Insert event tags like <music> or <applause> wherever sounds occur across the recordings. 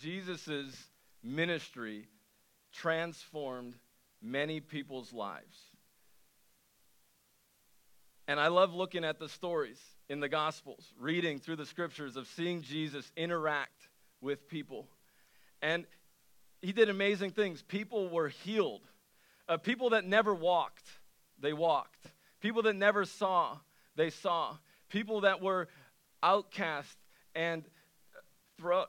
Jesus' ministry transformed many people's lives. And I love looking at the stories in the Gospels, reading through the scriptures of seeing Jesus interact with people. And he did amazing things. People were healed. Uh, people that never walked, they walked. People that never saw, they saw. People that were outcast and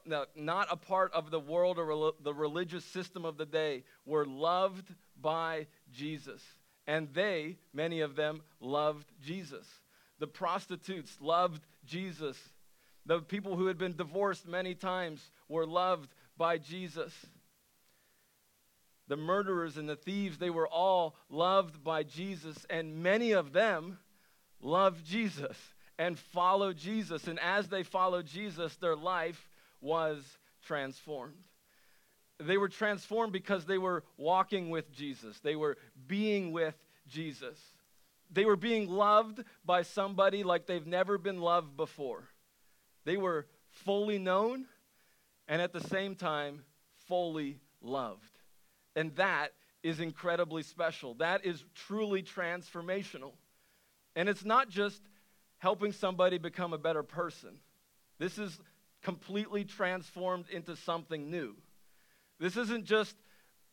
no, not a part of the world or the religious system of the day were loved by Jesus. And they, many of them, loved Jesus. The prostitutes loved Jesus. The people who had been divorced many times were loved by Jesus. The murderers and the thieves, they were all loved by Jesus, and many of them loved Jesus and followed Jesus. And as they followed Jesus, their life was transformed. They were transformed because they were walking with Jesus, they were being with Jesus. They were being loved by somebody like they've never been loved before. They were fully known and at the same time fully loved. And that is incredibly special. That is truly transformational. And it's not just helping somebody become a better person, this is completely transformed into something new. This isn't just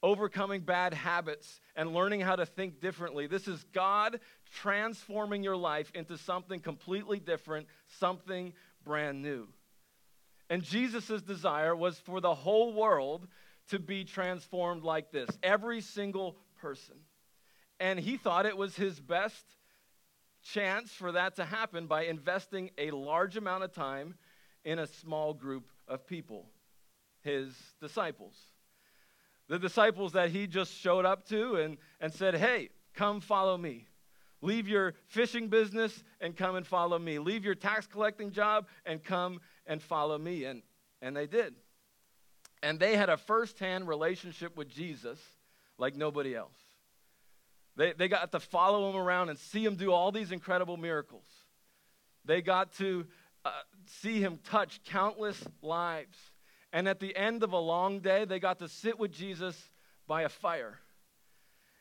overcoming bad habits and learning how to think differently. This is God transforming your life into something completely different, something brand new. And Jesus' desire was for the whole world to be transformed like this, every single person. And he thought it was his best chance for that to happen by investing a large amount of time in a small group of people, his disciples. The disciples that he just showed up to and, and said, Hey, come follow me. Leave your fishing business and come and follow me. Leave your tax collecting job and come and follow me. And, and they did. And they had a firsthand relationship with Jesus like nobody else. They, they got to follow him around and see him do all these incredible miracles. They got to uh, see him touch countless lives. And at the end of a long day, they got to sit with Jesus by a fire.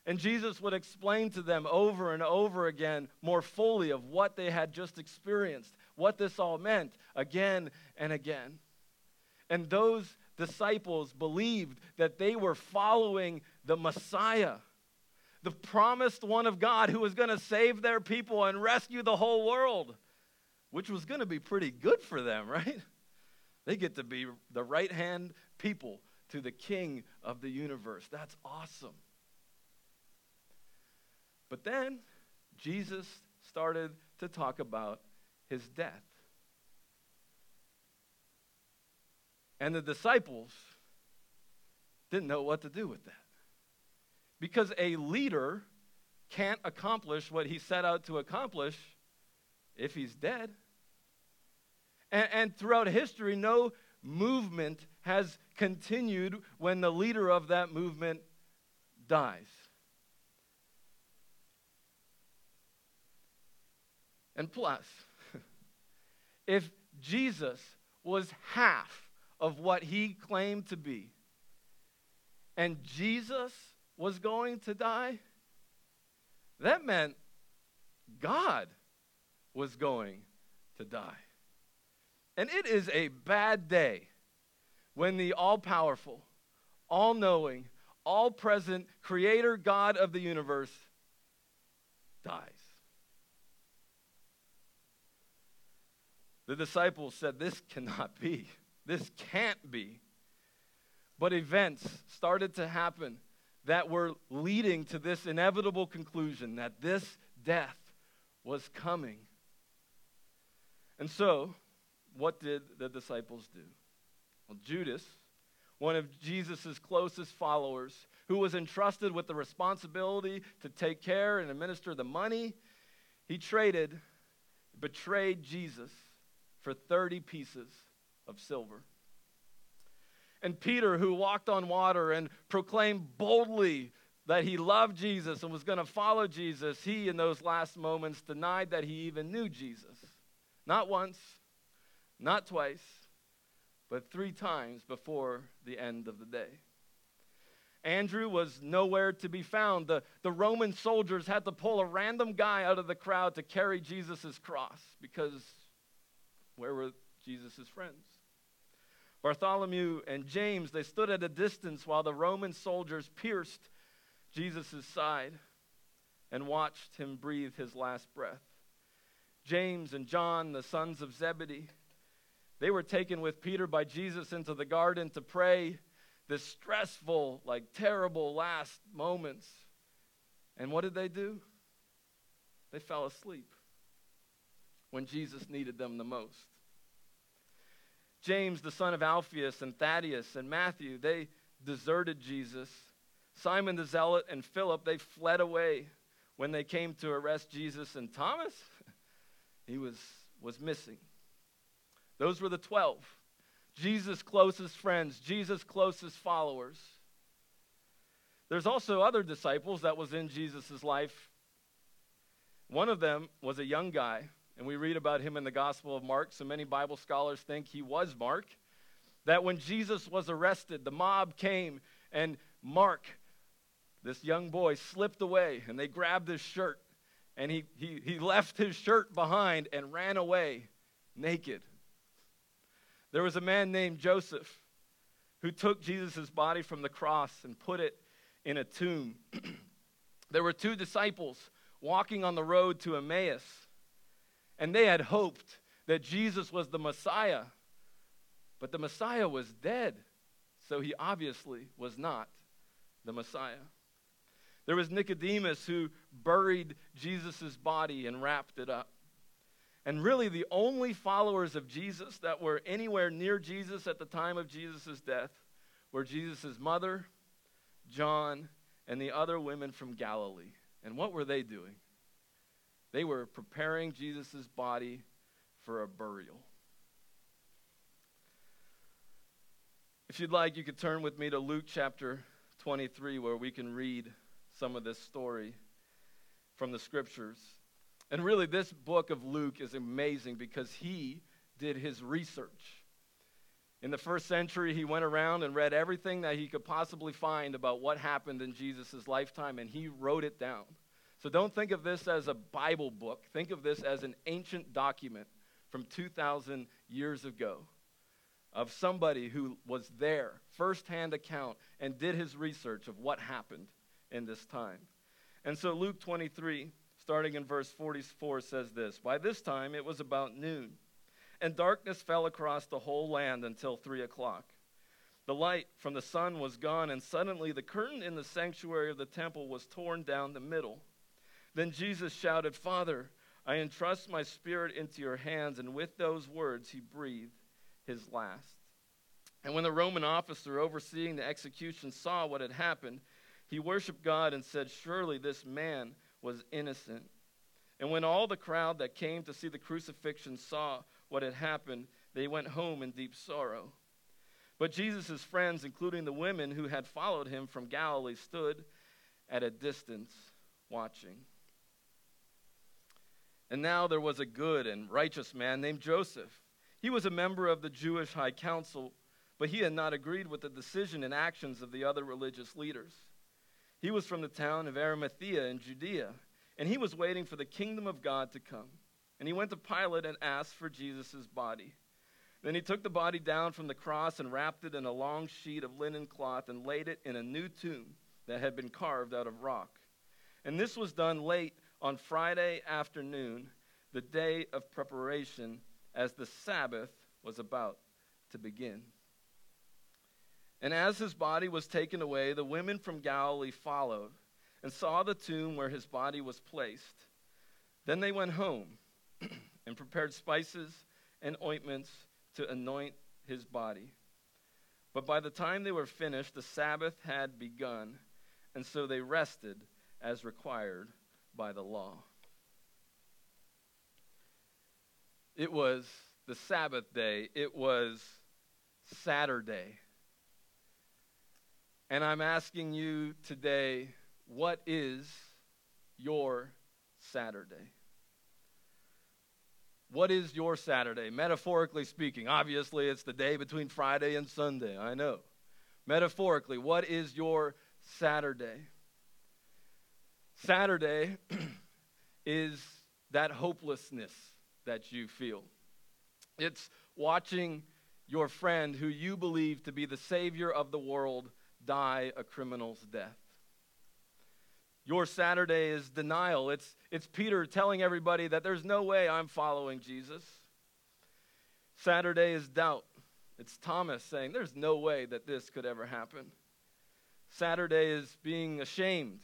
And Jesus would explain to them over and over again more fully of what they had just experienced, what this all meant, again and again. And those disciples believed that they were following the Messiah, the promised one of God who was going to save their people and rescue the whole world, which was going to be pretty good for them, <laughs> right? They get to be the right hand people to the King of the universe. That's awesome. But then Jesus started to talk about his death. And the disciples didn't know what to do with that. Because a leader can't accomplish what he set out to accomplish if he's dead. And, and, throughout history, no movement has continued when the leader of that movement dies. And plus, <laughs> if Jesus was half of what he claimed to be, and Jesus was going to die, that meant God was going to die. And it is a bad day when the all powerful, all knowing, all present creator God of the universe dies. The disciples said, This cannot be. This can't be. But events started to happen that were leading to this inevitable conclusion that this death was coming. And so, what did the disciples do? Well, Judas, one of Jesus' closest followers, who was entrusted with the responsibility to take care and administer the money, he traded, betrayed Jesus for 30 pieces of silver. And Peter, who walked on water and proclaimed boldly that he loved Jesus and was going to follow Jesus, he, in those last moments, denied that he even knew Jesus. Not once, not twice, but three times before the end of the day. Andrew was nowhere to be found. The, the Roman soldiers had to pull a random guy out of the crowd to carry Jesus' cross because where were Jesus' friends? Bartholomew and James, they stood at a distance while the Roman soldiers pierced Jesus' side and watched him breathe his last breath. James and John, the sons of Zebedee, they were taken with Peter by Jesus into the garden to pray the stressful, like terrible last moments. And what did they do? They fell asleep when Jesus needed them the most. James, the son of Alphaeus, and Thaddeus and Matthew, they deserted Jesus. Simon the Zealot and Philip, they fled away when they came to arrest Jesus. And Thomas, he was, was missing. Those were the 12. Jesus' closest friends, Jesus' closest followers. There's also other disciples that was in Jesus' life. One of them was a young guy, and we read about him in the Gospel of Mark. So many Bible scholars think he was Mark. That when Jesus was arrested, the mob came, and Mark, this young boy, slipped away, and they grabbed his shirt, and he, he, he left his shirt behind and ran away naked. There was a man named Joseph who took Jesus' body from the cross and put it in a tomb. <clears throat> there were two disciples walking on the road to Emmaus, and they had hoped that Jesus was the Messiah. But the Messiah was dead, so he obviously was not the Messiah. There was Nicodemus who buried Jesus' body and wrapped it up. And really, the only followers of Jesus that were anywhere near Jesus at the time of Jesus' death were Jesus' mother, John, and the other women from Galilee. And what were they doing? They were preparing Jesus' body for a burial. If you'd like, you could turn with me to Luke chapter 23, where we can read some of this story from the scriptures. And really, this book of Luke is amazing because he did his research. In the first century, he went around and read everything that he could possibly find about what happened in Jesus' lifetime, and he wrote it down. So don't think of this as a Bible book. Think of this as an ancient document from 2,000 years ago of somebody who was there, firsthand account, and did his research of what happened in this time. And so Luke 23 starting in verse 44, says this By this time it was about noon, and darkness fell across the whole land until three o'clock. The light from the sun was gone, and suddenly the curtain in the sanctuary of the temple was torn down the middle. Then Jesus shouted, Father, I entrust my spirit into your hands. And with those words, he breathed his last. And when the Roman officer overseeing the execution saw what had happened, he worshiped God and said, Surely this man was innocent. And when all the crowd that came to see the crucifixion saw what had happened, they went home in deep sorrow. But Jesus' friends, including the women who had followed him from Galilee, stood at a distance watching. And now there was a good and righteous man named Joseph. He was a member of the Jewish high council, but he had not agreed with the decision and actions of the other religious leaders. He was from the town of Arimathea in Judea, and he was waiting for the kingdom of God to come. And he went to Pilate and asked for Jesus' body. Then he took the body down from the cross and wrapped it in a long sheet of linen cloth and laid it in a new tomb that had been carved out of rock. And this was done late on Friday afternoon, the day of preparation, as the Sabbath was about to begin. And as his body was taken away, the women from Galilee followed and saw the tomb where his body was placed. Then they went home <clears throat> and prepared spices and ointments to anoint his body. But by the time they were finished, the Sabbath had begun, and so they rested as required by the law. It was the Sabbath day, it was Saturday. And I'm asking you today, what is your Saturday? What is your Saturday? Metaphorically speaking, obviously it's the day between Friday and Sunday, I know. Metaphorically, what is your Saturday? Saturday <clears throat> is that hopelessness that you feel. It's watching your friend who you believe to be the Savior of the world die a criminal's death. Your Saturday is denial. It's, it's Peter telling everybody that there's no way I'm following Jesus. Saturday is doubt. It's Thomas saying there's no way that this could ever happen. Saturday is being ashamed.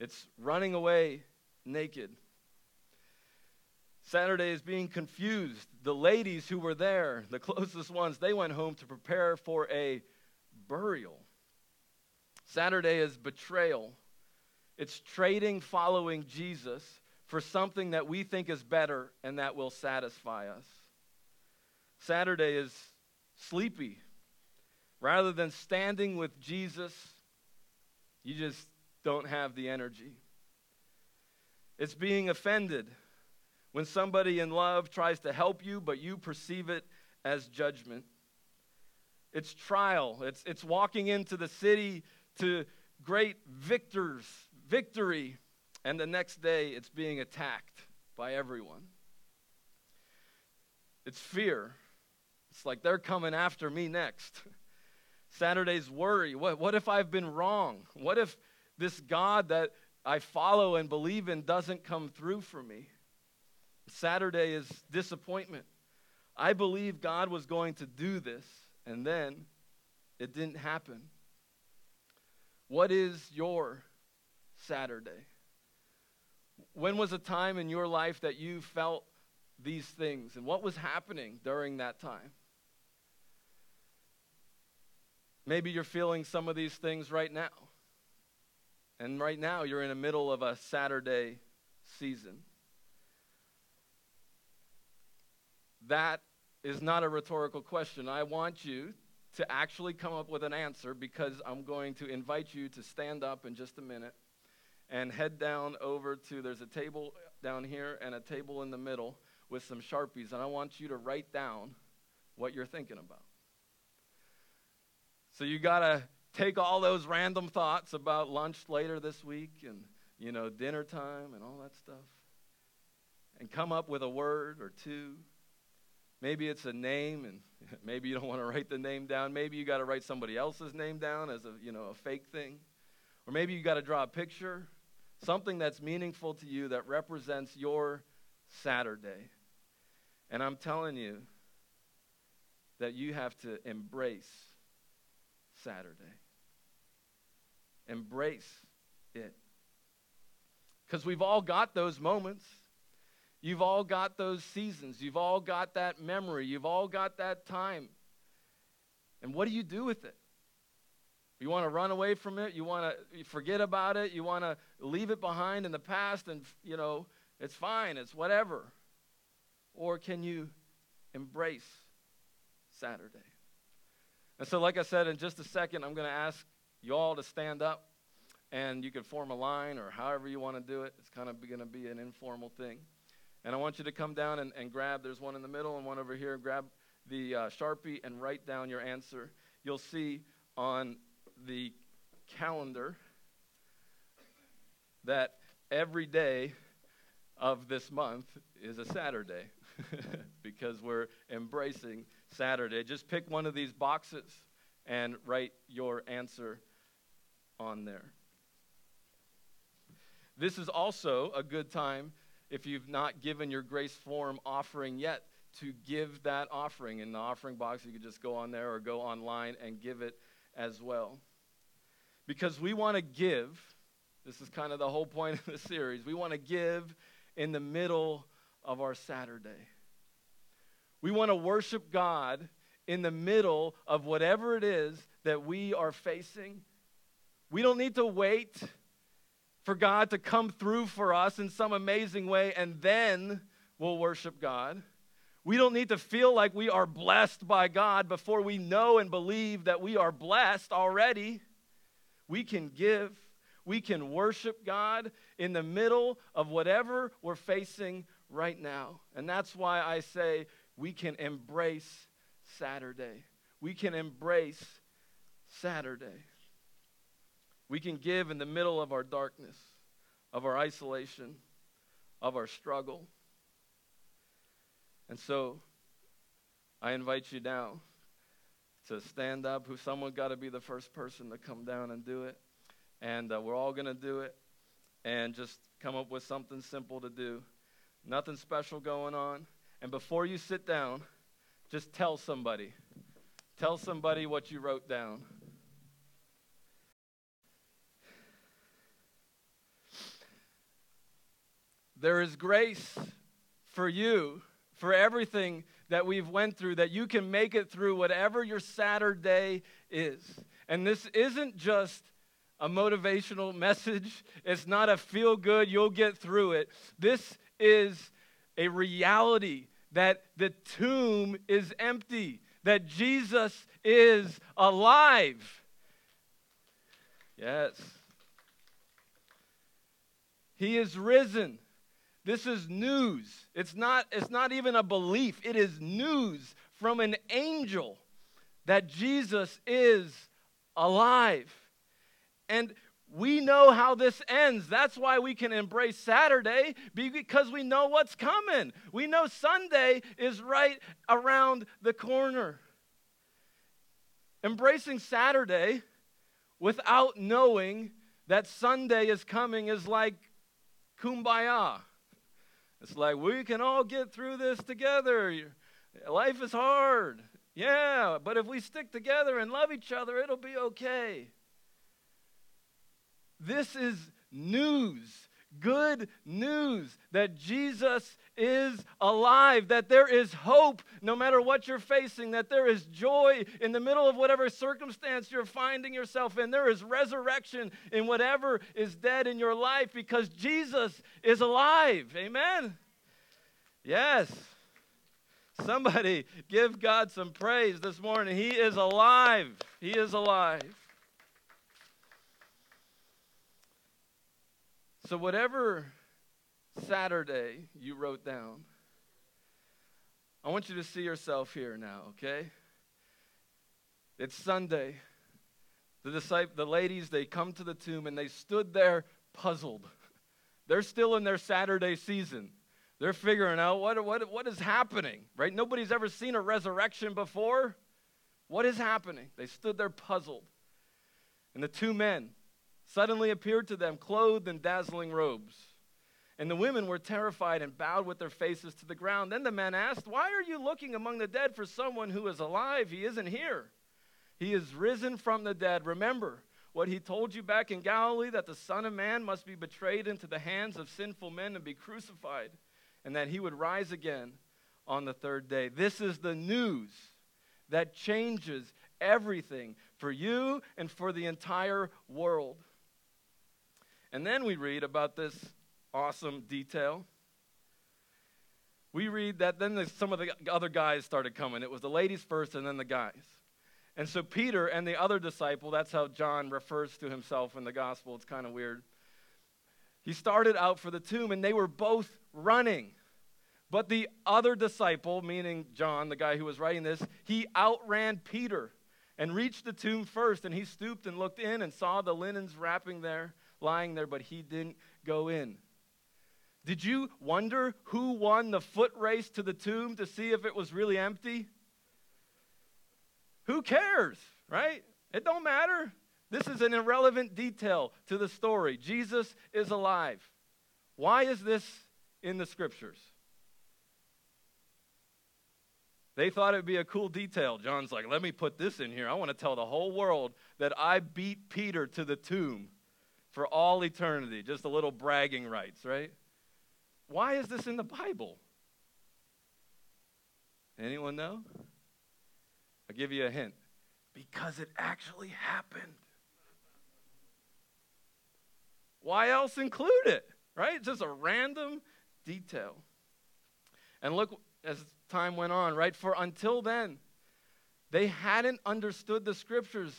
It's running away naked. Saturday is being confused. The ladies who were there, the <laughs> closest ones, they went home to prepare for a burial. Saturday is betrayal. It's trading following Jesus for something that we think is better and that will satisfy us. Saturday is sleepy. Rather than standing with Jesus, you just don't have the energy. It's being offended when somebody in love tries to help you, but you perceive it as judgment. It's trial. It's, it's walking into the city to great victors, victory, and the next day it's being attacked by everyone. It's fear. It's like they're coming after me next. <laughs> Saturday's worry. What, what if I've been wrong? What if this God that I follow and believe in doesn't come through for me? Saturday is disappointment. I believe God was going to do this, and then it didn't happen. What is your Saturday? When was a time in your life that you felt these things, and what was happening during that time? Maybe you're feeling some of these things right now. And right now, you're in the middle of a Saturday season. That is not a rhetorical question. I want you to actually come up with an answer because I'm going to invite you to stand up in just a minute and head down over to there's a table down here and a table in the middle with some Sharpies, and I want you to write down what you're thinking about. So you got to take all those random thoughts about lunch later this week and, you know, dinner time and all that stuff and come up with a word or two. Maybe it's a name and <laughs> maybe you don't want to write the name down. Maybe you got to write somebody else's name down as a, you know, a fake thing. Or maybe you got to draw a picture, something that's meaningful to you that represents your Saturday. And I'm telling you that you have to embrace Saturday. Embrace it. Because we've all got those moments. You've all got those seasons. You've all got that memory. You've all got that time. And what do you do with it? You want to run away from it? You want to forget about it? You want to leave it behind in the past and, you know, it's fine, it's whatever? Or can you embrace Saturday? And so, like I said, in just a second, I'm going to ask you all to stand up and you can form a line or however you want to do it. It's kind of going to be an informal thing. And I want you to come down and, and grab, there's one in the middle and one over here. Grab the uh, Sharpie and write down your answer. You'll see on the calendar that every day of this month is a Saturday <laughs> because we're embracing Saturday. Just pick one of these boxes and write your answer on there. This is also a good time if you've not given your grace form offering yet to give that offering in the offering box. You can just go on there or go online and give it as well. Because we want to give, this is kind of the whole point of the series, we want to give in the middle of our Saturday. We want to worship God in the middle of whatever it is that we are facing. We don't need to wait for God to come through for us in some amazing way and then we'll worship God. We don't need to feel like we are blessed by God before we know and believe that we are blessed already. We can give, we can worship God in the middle of whatever we're facing right now. And that's why I say we can embrace Saturday. We can embrace Saturday. We can give in the middle of our darkness, of our isolation, of our struggle. And so I invite you now to stand up. Who someone got to be the first person to come down and do it. And uh, we're all going to do it and just come up with something simple to do. Nothing special going on. And before you sit down, just tell somebody. Tell somebody what you wrote down. There is grace for you for everything that we've went through that you can make it through whatever your Saturday is. And this isn't just a motivational <laughs> message. It's not a feel good, you'll get through it. This is a reality that the tomb is empty, that Jesus is alive. Yes. He is risen. This is news. It's not, it's not even a belief, it is news from an angel that Jesus is alive. And we know how this ends. That's why we can embrace Saturday because we know what's coming. We know Sunday is right around the corner. Embracing Saturday without knowing that Sunday is coming is like kumbaya. It's like we can all get through this together. Life is hard. Yeah, but if we stick together and love each other, it'll be okay. This is news, good news that Jesus is alive, that there is hope no matter what you're facing, that there is joy in the middle of whatever circumstance you're finding yourself in. There is resurrection in whatever is dead in your life because Jesus is alive. Amen? Yes. Somebody give God some praise this morning. He is alive. He is alive. So, whatever Saturday you wrote down, I want you to see yourself here now, okay? It's Sunday. The disciples, the ladies, they come to the tomb and they stood there puzzled. They're still in their Saturday season. They're figuring out what, what, what is happening, right? Nobody's ever seen a resurrection before. What is happening? They stood there puzzled. And the two men, suddenly appeared to them, clothed in dazzling robes. And the women were terrified and bowed with their faces to the ground. Then the men asked, Why are you looking among the dead for someone who is alive? He isn't here. He is risen from the dead. Remember what he told you back in Galilee that the Son of Man must be betrayed into the hands of sinful men and be crucified, and that he would rise again on the third day. This is the news that changes everything for you and for the entire world. And then we read about this awesome detail. We read that then the, some of the other guys started coming. It was the ladies first and then the guys. And so Peter and the other disciple, that's how John refers to himself in the gospel. It's kind of weird. He started out for the tomb and they were both running. But the other disciple, meaning John, the guy who was writing this, he outran Peter and reached the tomb first. And he stooped and looked in and saw the linens wrapping there lying there, but he didn't go in. Did you wonder who won the foot race to the tomb to see if it was really empty? Who cares, right? It don't matter. This is an irrelevant detail to the story. Jesus is alive. Why is this in the scriptures? They thought it'd be a cool detail. John's like, let me put this in here. I want to tell the whole world that I beat Peter to the tomb for all eternity. Just a little bragging rights, right? Why is this in the Bible? Anyone know? I'll give you a hint. Because it actually happened. Why else include it? Right? It's just a random detail. And look, as time went on, right? For until then, they hadn't understood the scriptures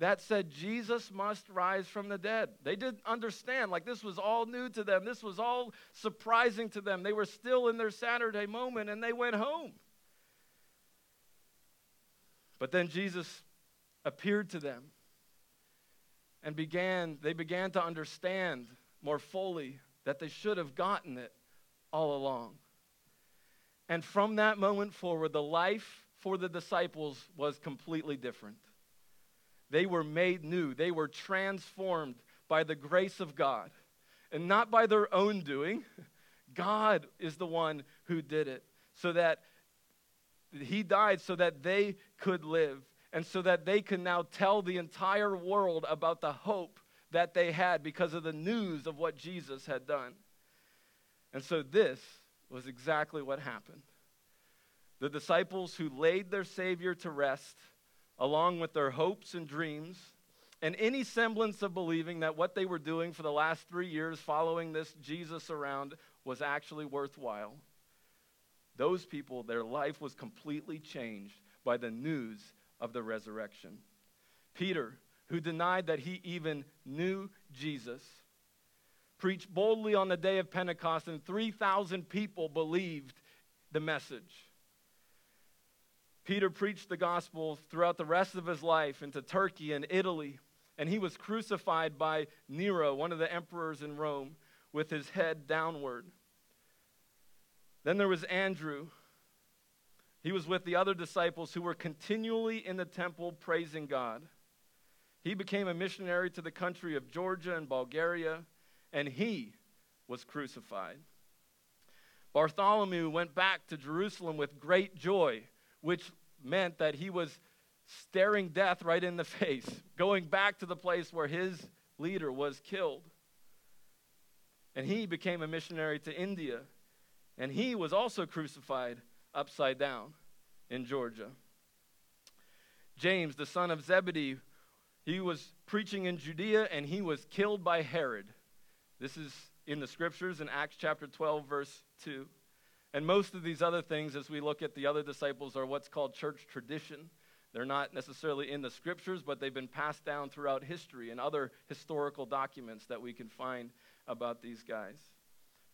that said Jesus must rise from the dead. They didn't understand, like this was all new to them. This was all surprising to them. They were still in their Saturday moment and they went home. But then Jesus appeared to them and began they began to understand more fully that they should have gotten it all along. And from that moment forward, the life for the disciples was completely different. They were made new, they were transformed by the grace of God and not by their own doing. God is the one who did it so that he died so that they could live and so that they can now tell the entire world about the hope that they had because of the news of what Jesus had done. And so this was exactly what happened. The disciples who laid their Savior to rest along with their hopes and dreams, and any semblance of believing that what they were doing for the last three years following this Jesus around was actually worthwhile. Those people, their life was completely changed by the news of the resurrection. Peter, who denied that he even knew Jesus, preached boldly on the day of Pentecost, and 3,000 people believed the message. Peter preached the gospel throughout the rest of his life into Turkey and Italy, and he was crucified by Nero, one of the emperors in Rome, with his head downward. Then there was Andrew. He was with the other disciples who were continually in the temple praising God. He became a missionary to the country of Georgia and Bulgaria, and he was crucified. Bartholomew went back to Jerusalem with great joy, which meant that he was staring death right in the <laughs> face, going back to the place where his leader was killed. And he became a missionary to India. And he was also crucified upside down in Georgia. James, the son of Zebedee, he was preaching in Judea and he was killed by Herod. This is in the scriptures in Acts chapter 12, verse 2. And most of these other things, as we look at the other disciples, are what's called church tradition. They're not necessarily in the scriptures, but they've been passed down throughout history and other historical documents that we can find about these guys.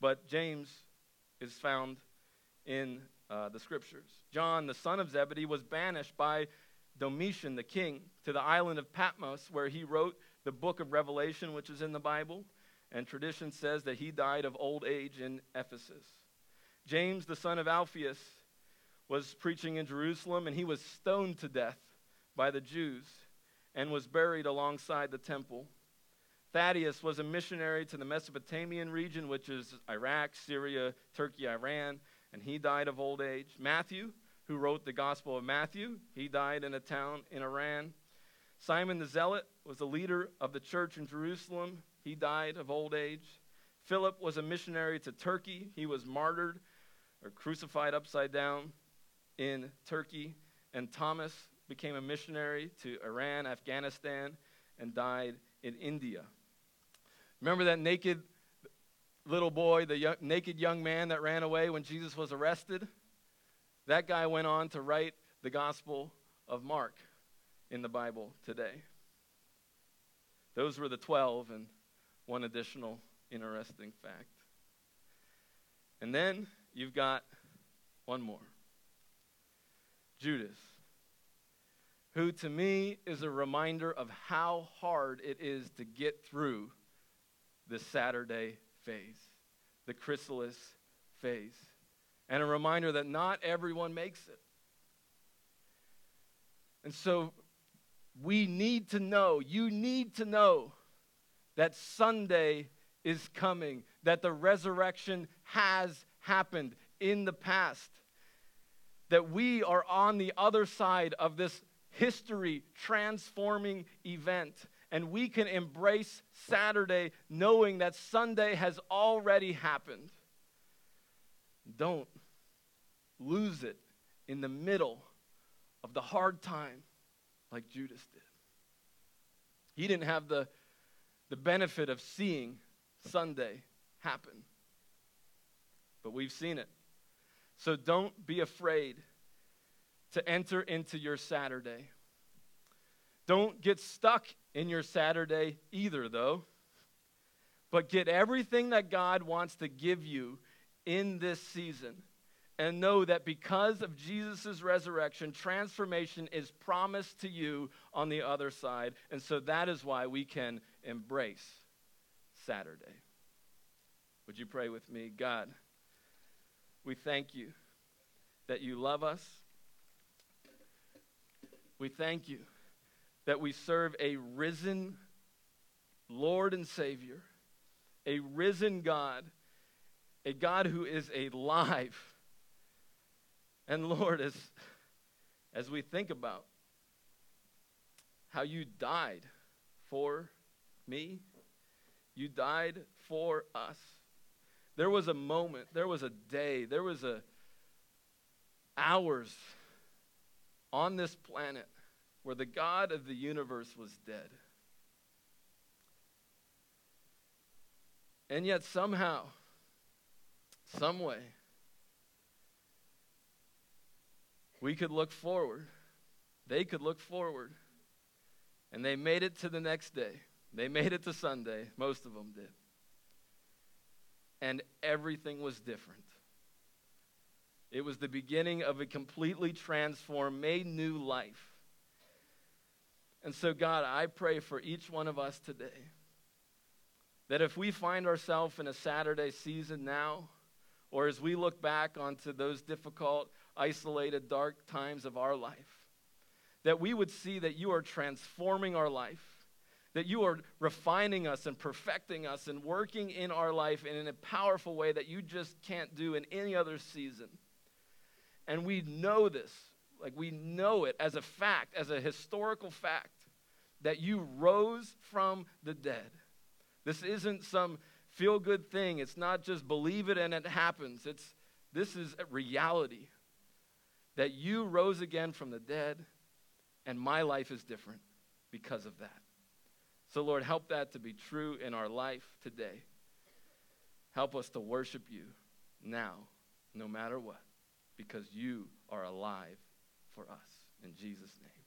But James is found in uh, the scriptures. John, the son of Zebedee, was banished by Domitian, the king, to the island of Patmos, where he wrote the book of Revelation, which is in the Bible. And tradition says that he died of old age in Ephesus. James, the son of Alphaeus, was preaching in Jerusalem, and he was stoned to death by the Jews and was buried alongside the temple. Thaddeus was a missionary to the Mesopotamian region, which is Iraq, Syria, Turkey, Iran, and he died of old age. Matthew, who wrote the Gospel of Matthew, he died in a town in Iran. Simon the Zealot was the leader of the church in Jerusalem. He died of old age. Philip was a missionary to Turkey. He was martyred or crucified upside down in Turkey. And Thomas became a missionary to Iran, Afghanistan, and died in India. Remember that naked little boy, the young, naked young man that ran away when Jesus was arrested? That guy went on to write the Gospel of Mark in the Bible today. Those were the 12 and one additional interesting fact. And then you've got one more Judas, who to me is a reminder of how hard it is to get through the Saturday phase, the chrysalis phase, and a reminder that not everyone makes it. And so we need to know, you need to know that Sunday is coming, that the resurrection has happened in the past, that we are on the other side of this history transforming event. And we can embrace Saturday knowing that Sunday has already happened. Don't lose it in the middle of the hard time like Judas did. He didn't have the, the benefit of seeing Sunday happen. But we've seen it. So don't be afraid to enter into your Saturday. Don't get stuck in your Saturday either, though. But get everything that God wants to give you in this season. And know that because of Jesus' resurrection, transformation is promised to you on the other side. And so that is why we can embrace Saturday. Would you pray with me? God, we thank you that you love us. We thank you that we serve a risen Lord and Savior, a risen God, a God who is alive. And Lord, as, as we think about how you died for me, you died for us. There was a moment, there was a day, there was a hours on this planet where the God of the universe was dead. And yet, somehow, some way, we could look forward. They could look forward. And they made it to the next day. They made it to Sunday. Most of them did. And everything was different. It was the beginning of a completely transformed, made new life. And so, God, I pray for each one of us today that if we find ourselves in a Saturday season now, or as we look back onto those difficult, isolated, dark times of our life, that we would see that you are transforming our life, that you are refining us and perfecting us and working in our life in a powerful way that you just can't do in any other season. And we know this, like we know it as a fact, as a historical fact, that you rose from the dead. This isn't some feel good thing. It's not just believe it and it happens. It's this is reality that you rose again from the dead and my life is different because of that. So Lord, help that to be true in our life today. Help us to worship you now, no matter what because you are alive for us. In Jesus' name.